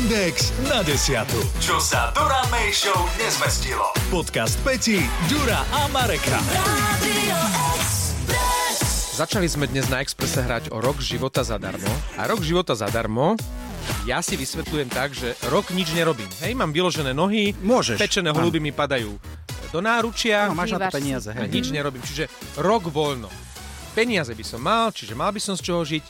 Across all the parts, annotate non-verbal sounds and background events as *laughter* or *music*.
Index na desiatu. Čo sa Dura May Show nezmestilo. Podcast Peti, Dura a Mareka. Začali sme dnes na Expresse hrať o rok života zadarmo. A rok života zadarmo ja si vysvetľujem tak, že rok nič nerobím. Hej, mám vyložené nohy, Môžeš. pečené holuby mi padajú do náručia, No, máš na to peniaze, a hej. nič nerobím. Čiže rok voľno. Peniaze by som mal, čiže mal by som z čoho žiť,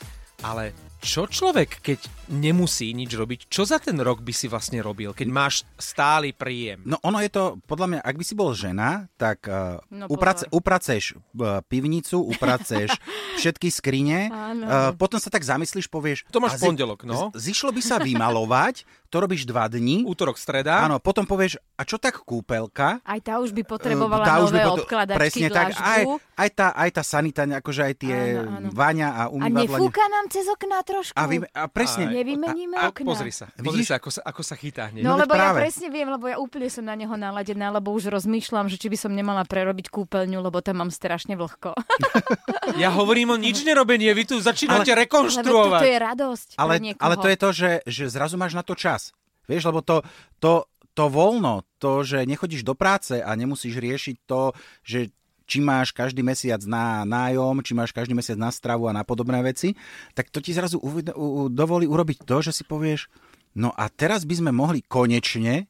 ale čo človek, keď nemusí nič robiť, čo za ten rok by si vlastne robil, keď máš stály príjem? No ono je to, podľa mňa, ak by si bol žena, tak uh, No, uprace, upraceš uh, pivnicu, upraceš *laughs* všetky skrine, uh, potom sa tak zamyslíš, povieš... To máš a pondelok, no. Z, zišlo by sa vymalovať, to robíš dva dní, Útorok, streda. áno, potom povieš, a čo tak kúpelka? Aj tá už by potrebovala Tá už nové by pot- odkladačky, Presne tak, aj, dlažbu. aj, tá, aj tá sanita, akože aj tie Áno, áno. váňa a A umývadlania. nefúka nám cez okná trošku? A, vy, a presne, Aj. Nevymeníme a, a okná. pozri sa, pozri Vidíš? sa, ako sa, ako sa chytá hneď. No, No lebo ja práve. presne viem, lebo ja úplne som na neho naladená, lebo už rozmýšľam, že či by som nemala prerobiť kúpeľňu, lebo tam mám strašne vlhko. *laughs* *laughs* Ja hovorím o nič nerobenie, vy tu začínate Ale rekonštruovať. toto je radosť ale, ale to je to, že, že zrazu máš na to čas. Vieš, lebo to, to, to voľno, to, že nechodíš do práce a nemusíš riešiť to, že či máš každý mesiac na nájom, či máš každý mesiac na stravu a na podobné veci, tak to ti zrazu uved- u- u- dovolí urobiť to, že si povieš, no a teraz by sme mohli konečne,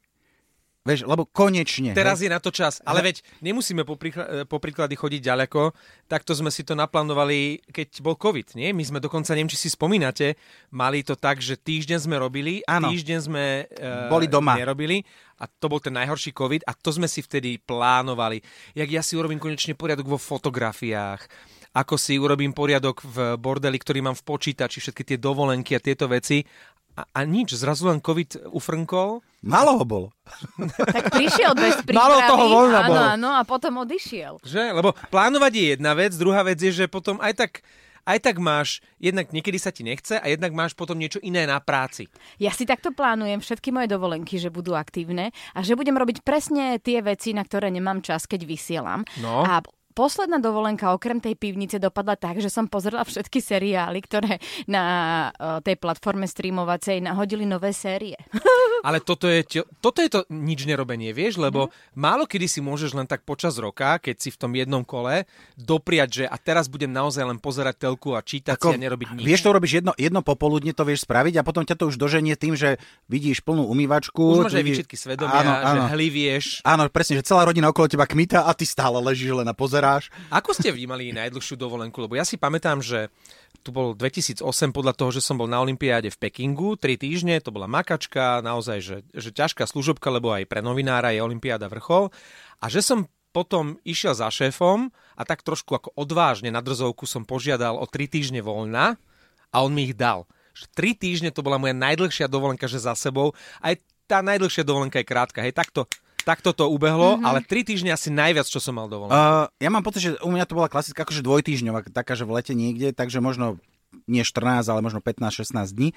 vieš, lebo konečne. Teraz hej, je na to čas. Ale veď nemusíme po, príkla- po príklady chodiť ďaleko. Takto sme si to naplánovali, keď bol COVID. Nie? My sme dokonca, neviem, či si spomínate, mali to tak, že týždeň sme robili a týždeň sme uh, Boli doma. nerobili. A to bol ten najhorší COVID a to sme si vtedy plánovali. Jak ja si urobím konečne poriadok vo fotografiách, ako si urobím poriadok v bordeli, ktorý mám v počítači, všetky tie dovolenky a tieto veci. A, a nič, zrazu len COVID ufrnkol Malo ho bolo. *laughs* Tak prišiel bez *laughs* prípravy. Málo toho voľna áno, bolo. áno, a potom odišiel. Že? Lebo plánovať je jedna vec, druhá vec je, že potom aj tak, aj tak máš, jednak niekedy sa ti nechce a jednak máš potom niečo iné na práci. Ja si takto plánujem všetky moje dovolenky, že budú aktívne a že budem robiť presne tie veci, na ktoré nemám čas, keď vysielam. No. A posledná dovolenka okrem tej pivnice dopadla tak, že som pozrela všetky seriály, ktoré na eh, tej platforme streamovacej nahodili nové série. *laughs* Ale toto je, toto je to nič nerobenie, vieš, lebo málo kedy si môžeš len tak počas roka, keď si v tom jednom kole, dopriať, že a teraz budem naozaj len pozerať telku a čítať si a nerobiť nič. Vieš, to urobíš jedno, jedno popoludne, to vieš spraviť a potom ťa to už doženie tým, že vidíš plnú umývačku. Už máš aj vidíš- svedomia, áno, že áno. hlivieš. Áno, presne, že celá rodina okolo teba kmita a ty stále ležíš len a pozeráš. Ako ste vy mali najdlhšiu dovolenku? Lebo ja si pamätám, že tu bol 2008 podľa toho, že som bol na Olympiáde v Pekingu, 3 týždne, to bola makačka, naozaj, že, že ťažká služobka, lebo aj pre novinára je Olympiáda vrchol. A že som potom išiel za šéfom a tak trošku ako odvážne na drzovku som požiadal o 3 týždne voľna a on mi ich dal. Že 3 týždne to bola moja najdlhšia dovolenka, že za sebou. Aj tá najdlhšia dovolenka je krátka. Hej, takto, takto to ubehlo, mm-hmm. ale 3 týždne asi najviac, čo som mal dovolenku. Uh, ja mám pocit, že u mňa to bola klasická akože dvojtýždňová, taká, že v lete niekde, takže možno nie 14, ale možno 15-16 dní.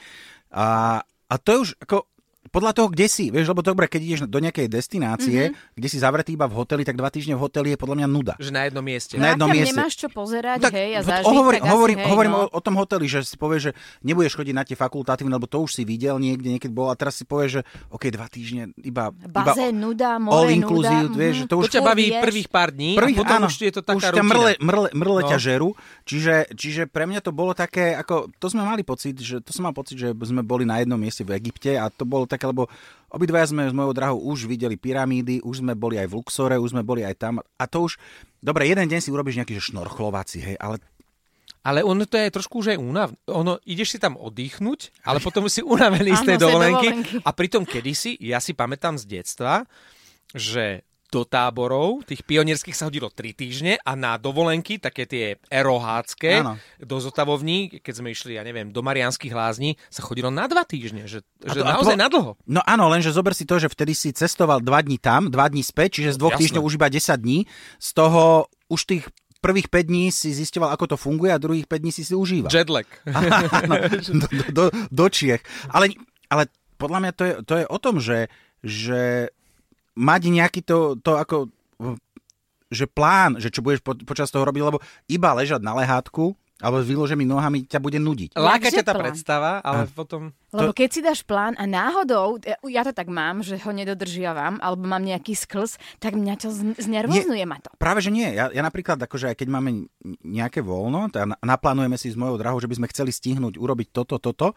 A, a to je už ako podľa toho, kde si, vieš, lebo dobre, keď ideš do nejakej destinácie, mm-hmm. kde si zavretý iba v hoteli, tak dva týždne v hoteli je podľa mňa nuda. Že na jednom mieste. Na jednom mieste. nemáš čo pozerať, hej, a zažiť, hovorím, tak asi, hovorím, hej, hovorím no. o, o tom hoteli, že si povieš, že nebudeš chodiť na tie fakultatívne, lebo to už si videl niekde, niekedy bol a teraz si povieš, že OK, dva týždne iba, Bazén, nuda, all more, inclusive, nuda. vieš, že to To už ťa baví vieš. prvých pár dní Prvých, a potom áno, už je to taká už ťa mrle, mrle, mrle No. ťa žerú, čiže, čiže pre mňa to bolo také, ako, to sme mali pocit, že to som mal pocit, že sme boli na jednom mieste v Egypte a to bolo také, lebo obidvaja sme s mojou drahou už videli pyramídy, už sme boli aj v Luxore, už sme boli aj tam a to už, dobre, jeden deň si urobíš nejaký že šnorchlovací, hej, ale Ale ono to je trošku už aj únav. Ono, ideš si tam oddychnúť, ale potom si unavený z Áno, tej z tej dovolenky. dovolenky. A pritom kedysi, ja si pamätám z detstva, že do táborov, tých pionierských sa hodilo 3 týždne a na dovolenky, také tie erohácké, Áno. do zotavovní, keď sme išli, ja neviem, do Marianských lázní, sa chodilo na 2 týždne, že, že to- a naozaj to- na dlho. No áno, lenže zober si to, že vtedy si cestoval dva dní tam, dva dní späť, čiže z dvoch týždňov už iba 10 dní. Z toho už tých prvých 5 dní si zistoval, ako to funguje a druhých 5 dní si si užíval. Jetlag. *laughs* Áno, do, do, do, do Čiech. Ale, ale podľa mňa to je, to je o tom, že, že mať nejaký to, to ako že plán, že čo budeš po, počas toho robiť, lebo iba ležať na lehátku, alebo s vyloženými nohami ťa bude nudiť. Láka ťa tá plán? predstava, ale potom... Lebo keď si dáš plán a náhodou, ja to tak mám, že ho nedodržiavam, alebo mám nejaký sklz, tak mňa to z- znervozňuje ma to. Práve, že nie. Ja, ja napríklad, akože aj keď máme nejaké voľno, tak na- naplánujeme si s mojou drahou, že by sme chceli stihnúť urobiť toto, toto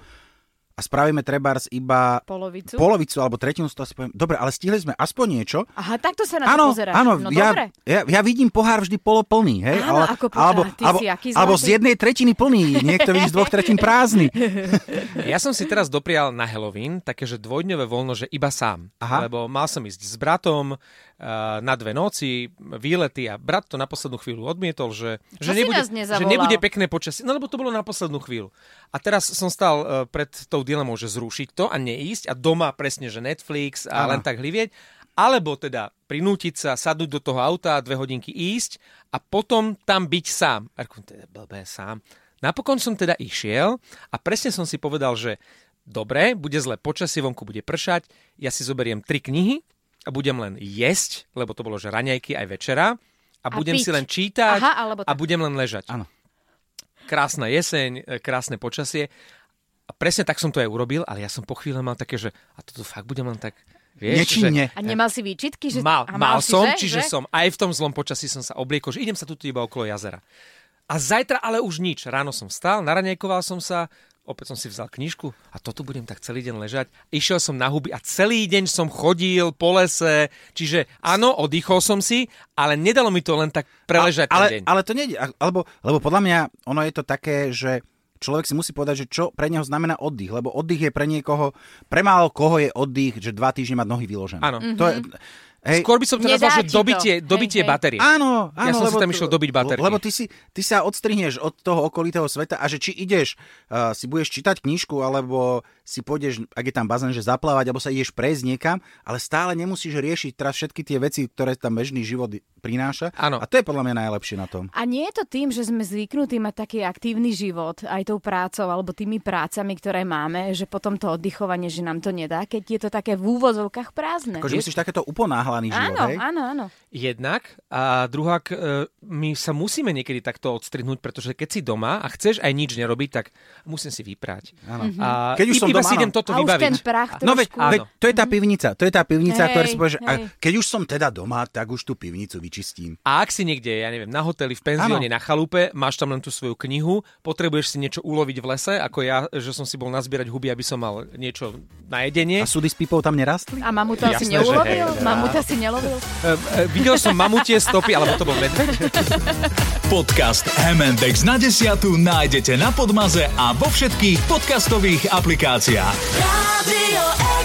a spravíme trebárs iba Polovicu? polovicu alebo tretinu z toho, si poviem, dobre, ale stihli sme aspoň niečo. Aha, takto sa na to Áno, pozeráš. áno, no ja, dobre. ja, ja vidím pohár vždy poloplný, hej? Áno, ako pohár. alebo, Ty alebo, si aký alebo z jednej tretiny plný, niekto vidí z dvoch tretín prázdny. *laughs* Ja som si teraz doprial na Halloween také, že dvojdňové voľno, že iba sám. Aha. Lebo mal som ísť s bratom uh, na dve noci, výlety a brat to na poslednú chvíľu odmietol, že, Čo že, nebude, že nebude pekné počasie. No lebo to bolo na poslednú chvíľu. A teraz som stal uh, pred tou dilemou, že zrušiť to a neísť a doma presne, že Netflix a Áno. len tak hlivieť. Alebo teda prinútiť sa, sadnúť do toho auta, dve hodinky ísť a potom tam byť sám. A to je blbé sám. Napokon som teda išiel a presne som si povedal, že dobre, bude zle počasie, vonku bude pršať, ja si zoberiem tri knihy a budem len jesť, lebo to bolo, že raňajky aj večera a, budem piť. si len čítať Aha, alebo a budem len ležať. Áno. Krásna jeseň, e, krásne počasie a presne tak som to aj urobil, ale ja som po chvíle mal také, že a toto fakt budem len tak, vieš, že. A nemal si výčitky? Že... Mal, a mal si, som, že? čiže že? som aj v tom zlom počasí som sa obliekol, že idem sa tu iba okolo jazera. A zajtra ale už nič. Ráno som vstal, naranejkoval som sa, opäť som si vzal knižku a toto budem tak celý deň ležať. Išiel som na huby a celý deň som chodil po lese, čiže áno, oddychol som si, ale nedalo mi to len tak preležať ale, ten deň. ale to nie, alebo, lebo podľa mňa ono je to také, že človek si musí povedať, že čo pre neho znamená oddych, lebo oddych je pre niekoho, pre málo koho je oddych, že dva týždne mať nohy vyložené. Áno. To je, hej, Skôr by som to Nedá nazval, že ti to. dobitie, Hej, dobitie batérie. Áno, áno. Ja som si lebo tam išiel dobiť baterky. Lebo ty, si, ty sa odstrihneš od toho okolitého sveta a že či ideš, uh, si budeš čítať knižku, alebo si pôjdeš, ak je tam bazén, že zaplávať, alebo sa ideš prejsť niekam, ale stále nemusíš riešiť teraz všetky tie veci, ktoré tam bežný život prináša. Áno. A to je podľa mňa najlepšie na tom. A nie je to tým, že sme zvyknutí mať taký aktívny život aj tou prácou alebo tými prácami, ktoré máme, že potom to oddychovanie, že nám to nedá, keď je to také v úvozovkách prázdne. Akože myslíš takéto uponáhlaný život, Áno, hej? áno, áno. Jednak a druhák, e, my sa musíme niekedy takto odstrihnúť, pretože keď si doma a chceš aj nič nerobiť, tak musím si vyprať. Áno. A Keď už som iba doma, si áno. idem toto A už vybaviť. ten prach No veď, veď, to je tá pivnica, to je tá pivnica, Hej, ktorá si povieš, že a keď už som teda doma, tak už tú pivnicu vyčistím. A ak si niekde, ja neviem, na hoteli, v penzióne, na chalupe, máš tam len tú svoju knihu, potrebuješ si niečo uloviť v lese, ako ja, že som si bol nazbierať huby, aby som mal niečo na jedenie. A súdy s pipou tam nerastli? A mamu to asi Jasné, neulovil? hej. Mamu to asi nelovil? E, e, videl som mamutie stopy, alebo to bol medveď. Podcast M&X na desiatu nájdete na Podmaze a vo všetkých podcastových aplikáciách. Radio